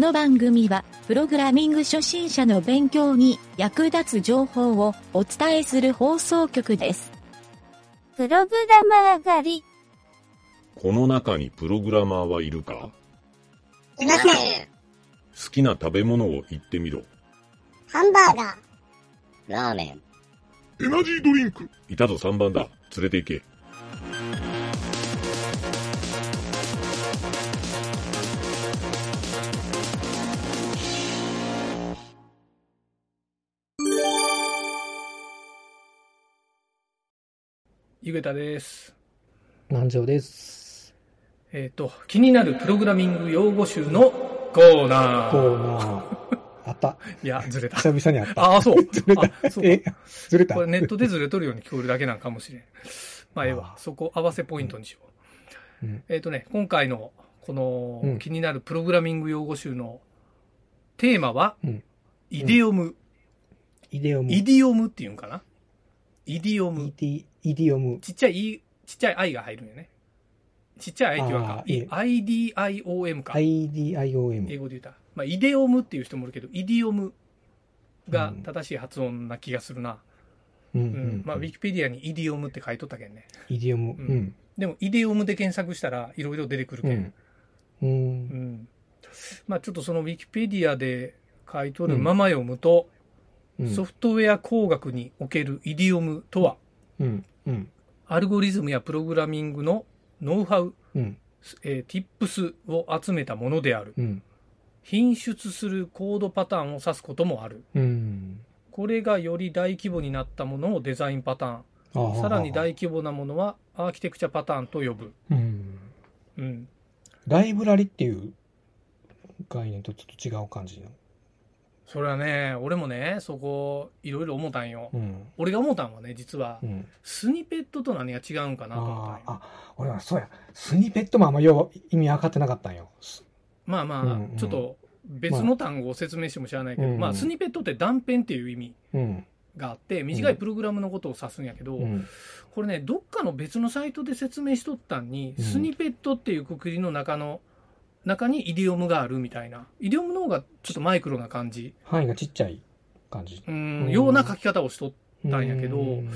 の番組は、プログラミング初心者の勉強に役立つ情報をお伝えする放送局です。プログラマー狩り。この中にプログラマーはいるか？いません。好きな食べ物を言ってみろ。ハンバーガー。ラーメン、エナジードリンクいたぞ3番だ。連れて行け。ゆげたです。南條です。えっ、と、気になるプログラミング用語集のコーナコー。ーナー。あった。いや、ずれた。久々にあった。あ あ、そう。ずれたあ。そうえ？ずれた？これネットでずれとるように聞こえるだけなんかもしれん。まあ、ええわ。そこ合わせポイントにしよう。うんえっ、とね、今回のこのうん気になるプログラミング用語集のテーマは、うんイデオム、イデオム。イディオムっていうんかな？イディオム。イディイディオム。ちっちゃい E、ちっちゃい I が入るんよね。ちっちゃい I って言わんか IDIOM か。英 IDIOM。語で言ったら。まあ、イデオムっていう人もいるけど、イディオムが正しい発音な気がするな。うんううんん。まあ、ウィキペディアにイディオムって書いとったけんね。イディオム。ううんん。でも、イデオムで検索したらいろいろ出てくるけん。うん。う。うんん。まあ、ちょっとそのウィキペディアで書いとるまま読むと、うんソフトウェア工学におけるイディオムとは、うん。うん。アルゴリズムやプログラミングのノウハウ、うん。えー、tips を集めたものである。うん。品出するコードパターンを指すこともある。うん。これがより大規模になったものをデザインパターン。さらに大規模なものはアーキテクチャパターンと呼ぶ。うん。うん。ライブラリっていう概念とちょっと違う感じの。それはね、俺もね、そこ、いろいろ思ったんよ。うん。俺が思ったんはね、実はう、ん。スニペットと何が違うんかなと思ったんよ。あ俺はそうや。スニペットもあんまよう意味分かってなかったんよ。すまあまあ、うんうんちょっと別の単語を説明しても知らないけど、まあまあ、スニペットって断片っていう意味うん。があって、短いプログラムのことを指すんやけど、うん。これね、どっかの別のサイトで説明しとったんに、うんスニペットっていうくくりの中の、中にイディオムがあるみたいな。イディオムの方がちょっとマイクロな感じ。範囲がちっちゃい感じ。うん、うんような書き方をしとったんやけどうん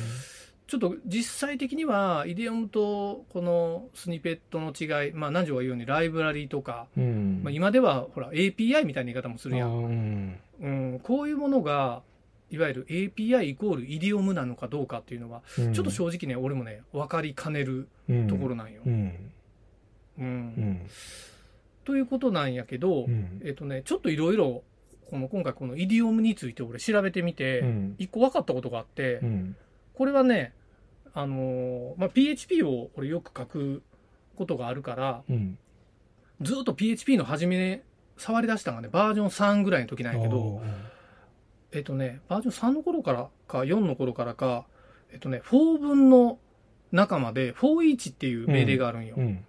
ちょっと実際的には、イディオムとこのスニペットの違い、まあ、南條が言うようにライブラリとか、うん。まあ、今ではほら API みたいな言い方もするやん。うん。うん、こういうものが、いわゆる API イコールイディオムなのかどうかっていうのは、ちょっと正直ね、俺もね、分かりかねるところなんよ。うん。ということなんやけど、うん。えっとね、ちょっといろいろ、この今回このイディオムについて俺調べてみて、うん。一個分かったことがあって、うん。これはね、あのーまあ、PHP を俺よく書くことがあるから、うん。ずっと PHP の初め、触り出したのがね、バージョン3ぐらいの時なんやけど、えっとね、バージョン3の頃からか、4の頃からか、えっとね、4分の仲間で、41っていう命令があるんよ。うん。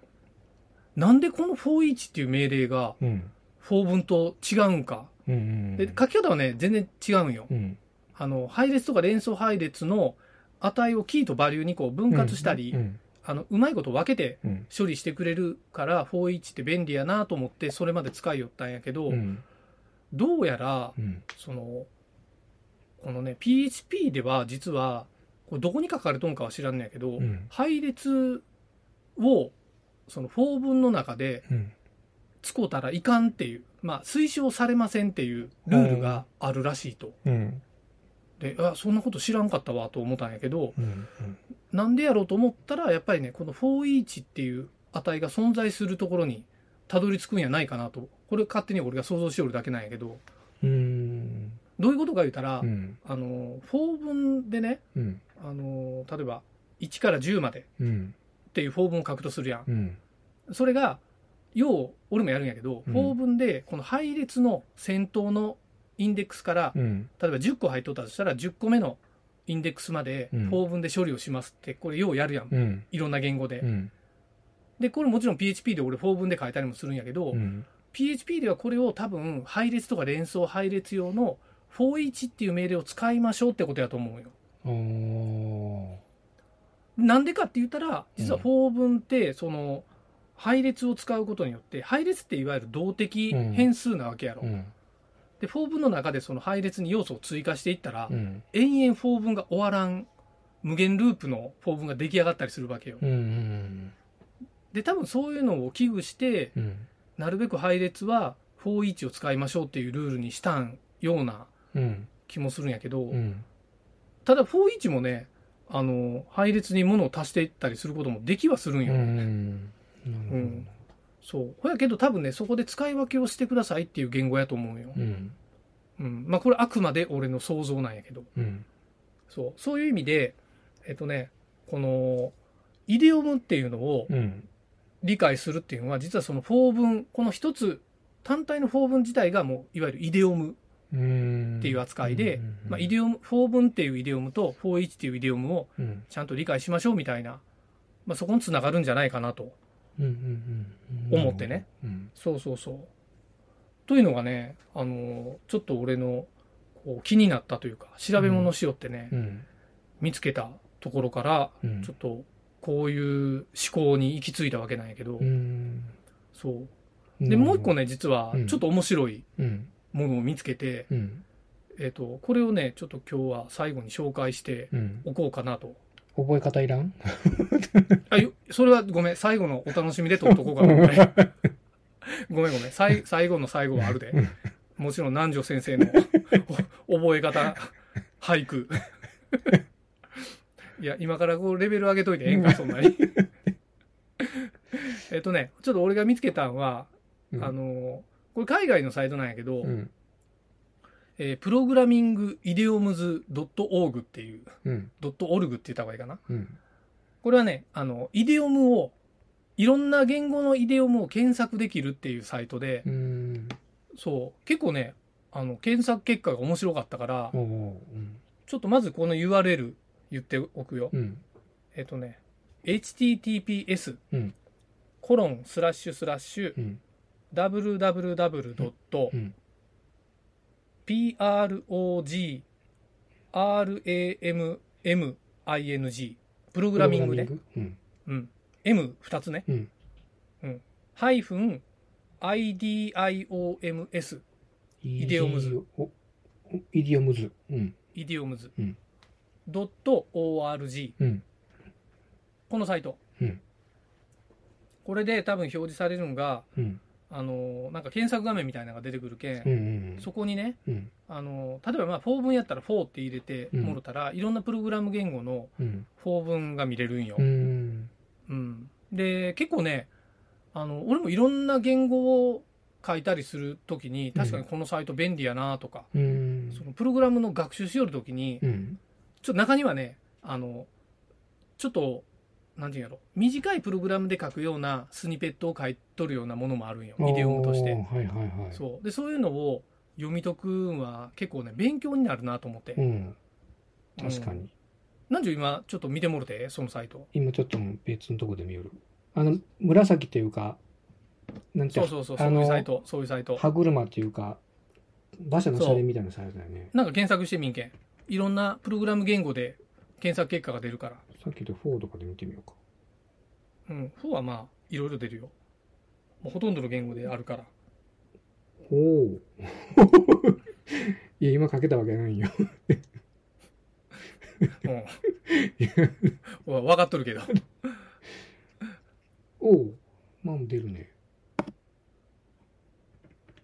なんでこの41っていう命令がうん。4分と違うんか？うん。で、書き方はね、全然違うんよ。うん。あの、配列とか連想配列の値をキーとバリューにこう分割したり、うん。あの、うまいこと分けてうん。処理してくれるから、41って便利やなと思って、それまで使いよったんやけど、うん。どうやら、うん。その、このね、PHP では実は、これどこに書かれとんかは知らんねやけど、うん配列を、その4分の中でうん。使うたらいかんっていう、まあ、推奨されませんっていうルールがあるらしいと。うん。で、あ、そんなこと知らんかったわと思ったんやけど、うん。なんでやろうと思ったら、やっぱりね、この41っていう値が存在するところにたどり着くんやないかなと。これ勝手に俺が想像しておるだけなんやけど、うん。どういうことか言うたら、うん。あの、4分でね、うん。あの、例えば1から10までうん。っていう4分を書くとするやん。うん。それが、よう、俺もやるんやけど、うん4分で、この配列の先頭のインデックスから、うん。例えば10個入っとったとしたら、10個目のインデックスまでうん4分で処理をしますって、これようやるやん。うん。いろんな言語で。うん。で、これもちろん PHP で俺 for 文で書いたりもするんやけど、うん。PHP ではこれを多分配列とか連想配列用の41っていう命令を使いましょうってことやと思うよ。なんでかって言ったら、実はうん for 文って、その、配列を使うことによって、配列っていわゆる動的変数なわけやろ。うん。で、 for 文の中でその配列に要素を追加していったら、うん。延々フォー文が終わらん、無限ループのフォー文が出来上がったりするわけよ。うん。うん。で、多分そういうのを危惧して、うん。なるべく配列は for each を使いましょうっていうルールにしたんようなうん。気もするんやけど、うん。ただ for each もね、あの、配列に物を足していったりすることもできはするんうよ。ん。なるほど。そう。ほやけど多分ね、そこで使い分けをしてくださいっていう言語やと思うよ。うん。うん。まあこれあくまで俺の想像なんやけど。うん。そう。そういう意味で、えっとね、この、イデオムっていうのをうん。理解するっていうのは、実はそのフォー文、この一つ、単体のフォー文自体がもう、いわゆるイデオムうん。っていう扱いで、うんまあ、イデオム、 for 文っていうイデオムと、フォーイチっていうイデオムをうん。ちゃんと理解しましょうみたいな、まあ、そこにつながるんじゃないかなと。思ってね。うん。そうそうそう。というのがね、あの、ちょっと俺のこう気になったというか、調べ物しよってね、うん。見つけたところから、うんちょっとこういう思考に行き着いたわけなんやけど、うん。そう。で、もう一個ね、実はうんちょっと面白いうん。ものを見つけて、うん。えっ、と、これをね、ちょっと今日は最後に紹介してうん。おこうかなと。覚え方いらん？あ、よそれはごめん、最後のお楽しみでとっとこうかな。ごめんごめん。最最後の最後はあるで。もちろん南條先生のお 覚え方、俳句。いや、今からこうレベル上げといてええんか、そんなに。えっとね、ちょっと俺が見つけたんは、うんあの、これ海外のサイトなんやけど、うん。えープログラミングイデオムズ .org っていう、うん。ドットオルグって言った方がいいかな。うん。これはね、あの、イデオムを、いろんな言語のイデオムを検索できるっていうサイトで、うん。そう、結構ね、あの、検索結果が面白かったから、うん。ちょっとまずこの URL 言っておくよ。うん。えっとね、https うん。コロンスラッシュスラッシュうん。www. うん。programming プログラミングね。うん。うん。M2 つね。うん。ハイフン IDIOMS イデオムズお。おイディオムズ。うん。イディオムズうんドット .org うん。このサイト。うんこれで多分表示されるのが、うん。あの、なんか検索画面みたいなのが出てくるけん、うん。うん。そこにね、うん。あの、例えばまあ、フォー文やったらフォーって入れてもろたら、いろんなプログラム言語のうん。フォー文が見れるんよ。うん。うん。で、結構ね、あの、俺もいろんな言語を書いたりするときに、確かにこのサイト便利やなとか、うん。そのプログラムの学習しよるときに、うん。ちょっと中にはね、あの、ちょっと、なんていうんやろ、短いプログラムで書くようなスニペットを書いとるようなものもあるんよ、イデオムとして。はいはいはい。そう。で、そういうのを読み解くんは結構ね、勉強になるなと思って。うん。確かうん。に。なんじゅ今、ちょっと見てもろて、そのサイト。今ちょっと別のとこで見よる。あの、紫っていうか、なんてそうそうそう、そういうサイト、そういうサイト。歯車っていうか、馬車の車輪みたいなサイズだよね。なんか検索してみんけん。いろんなプログラム言語で検索結果が出るから。さっき言ったフォーとかで見てみようか。うん。フォーはまあ、いろいろ出るよ。もうほとんどの言語であるから。おお。いや、今かけたわけないよ。うん。わ分かっとるけど。おお。まあ出るね。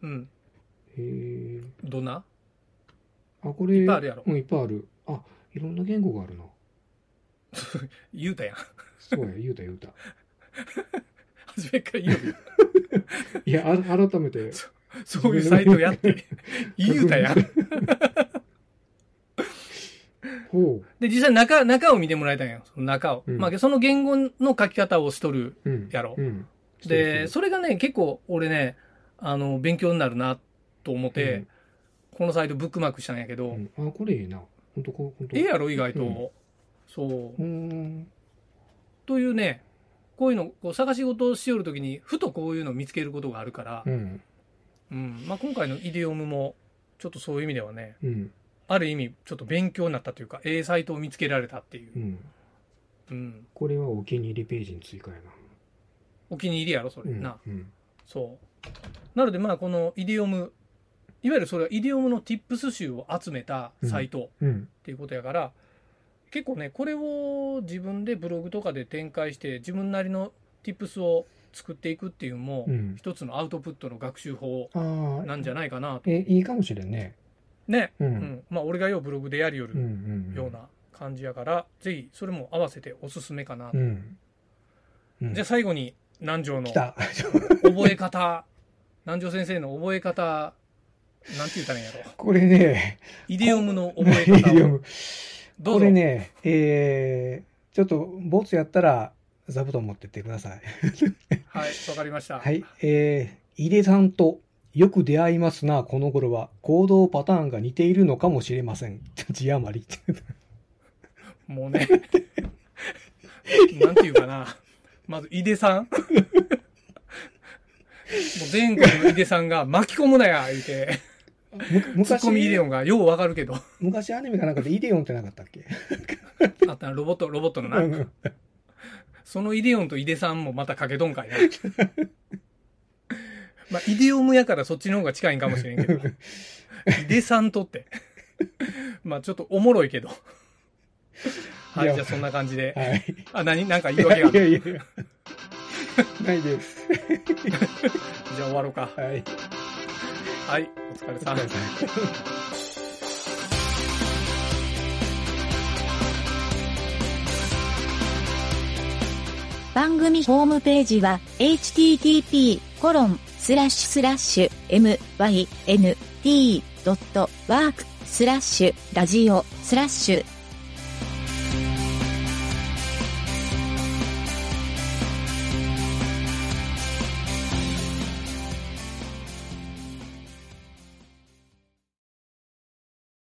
うん。へえ。どんな？あ、これ。いっぱいあるやろうん、いっぱいある。あ、いろんな言語があるな。言うたやん。そうや、言うた言うた。初めから言うよ。いや、あ改めて。そういうサイトやって。言うたやん。ほで、実際中、中を見てもらいたいんよ。その中を。うんまあ、その言語の書き方をしとるう。うん。やろう。ん。で、そそれがね、結構俺ね、あの、勉強になるなと思って、うんこのサイトブックマークしたんやけど、うんあ、これいいな。ほんと、こ。ええやろ、意外と。うんそうう。というね、こういうの、こう探し事をしよるときに、ふとこういうのを見つけることがあるからう、ん。うん。まあ、今回のイデオムも、ちょっとそういう意味ではね、うん。ある意味、ちょっと勉強になったというか、ええサイトを見つけられたっていうう。ん。うん。これはお気に入りページに追加やな。お気に入りやろ、それ。うんな。うんそう。なので、まあ、このイディオム、いわゆるそれはイディオムの tips 集を集めたサイトうんっていうことやから、結構ね、これを自分でブログとかで展開して、自分なりの tips を作っていくっていうのも、うん一つのアウトプットの学習法なんじゃないかなと。えいいかもしれんねね。ううんん。まあ、俺がようブログでやりよるうんうんような感じやから、ぜひそれも合わせておすすめかなと。うんうんじゃあ最後に南條の 覚え方、南條先生の覚え方、なんて言ったらいいんやろ。これねイディオムの覚え イディ方。これねえー、ちょっとボツやったら座布団持ってってください はい、わかりました。はい。えー、井出さんとよく出会いますな、この頃は。行動パターンが似ているのかもしれません。字余り。もうね、なんていうかな。まず、井出さん もう全国の井出さんが巻き込むなや、言うて、むツッコミイデオンがようわかるけど、昔アニメかなんかでイデオンってなかったっけ？あったなロボット、ロボットのな。うんそのイデオンとイデさんもまたかけとんかいな。まあ、イデオムやからそっちの方が近いんかもしれんけど。イデさんとって。まあ、ちょっとおもろいけど。はいじゃあそんな感じで。はい。あ、何なんか言い訳があいやる。いやいや。ないです。じゃあ終わろうか。はい。はい、お疲れ様です。番組ホームページは http コロンスラッシュスラッシュ mynt.work スラッシュラジオスラッシュ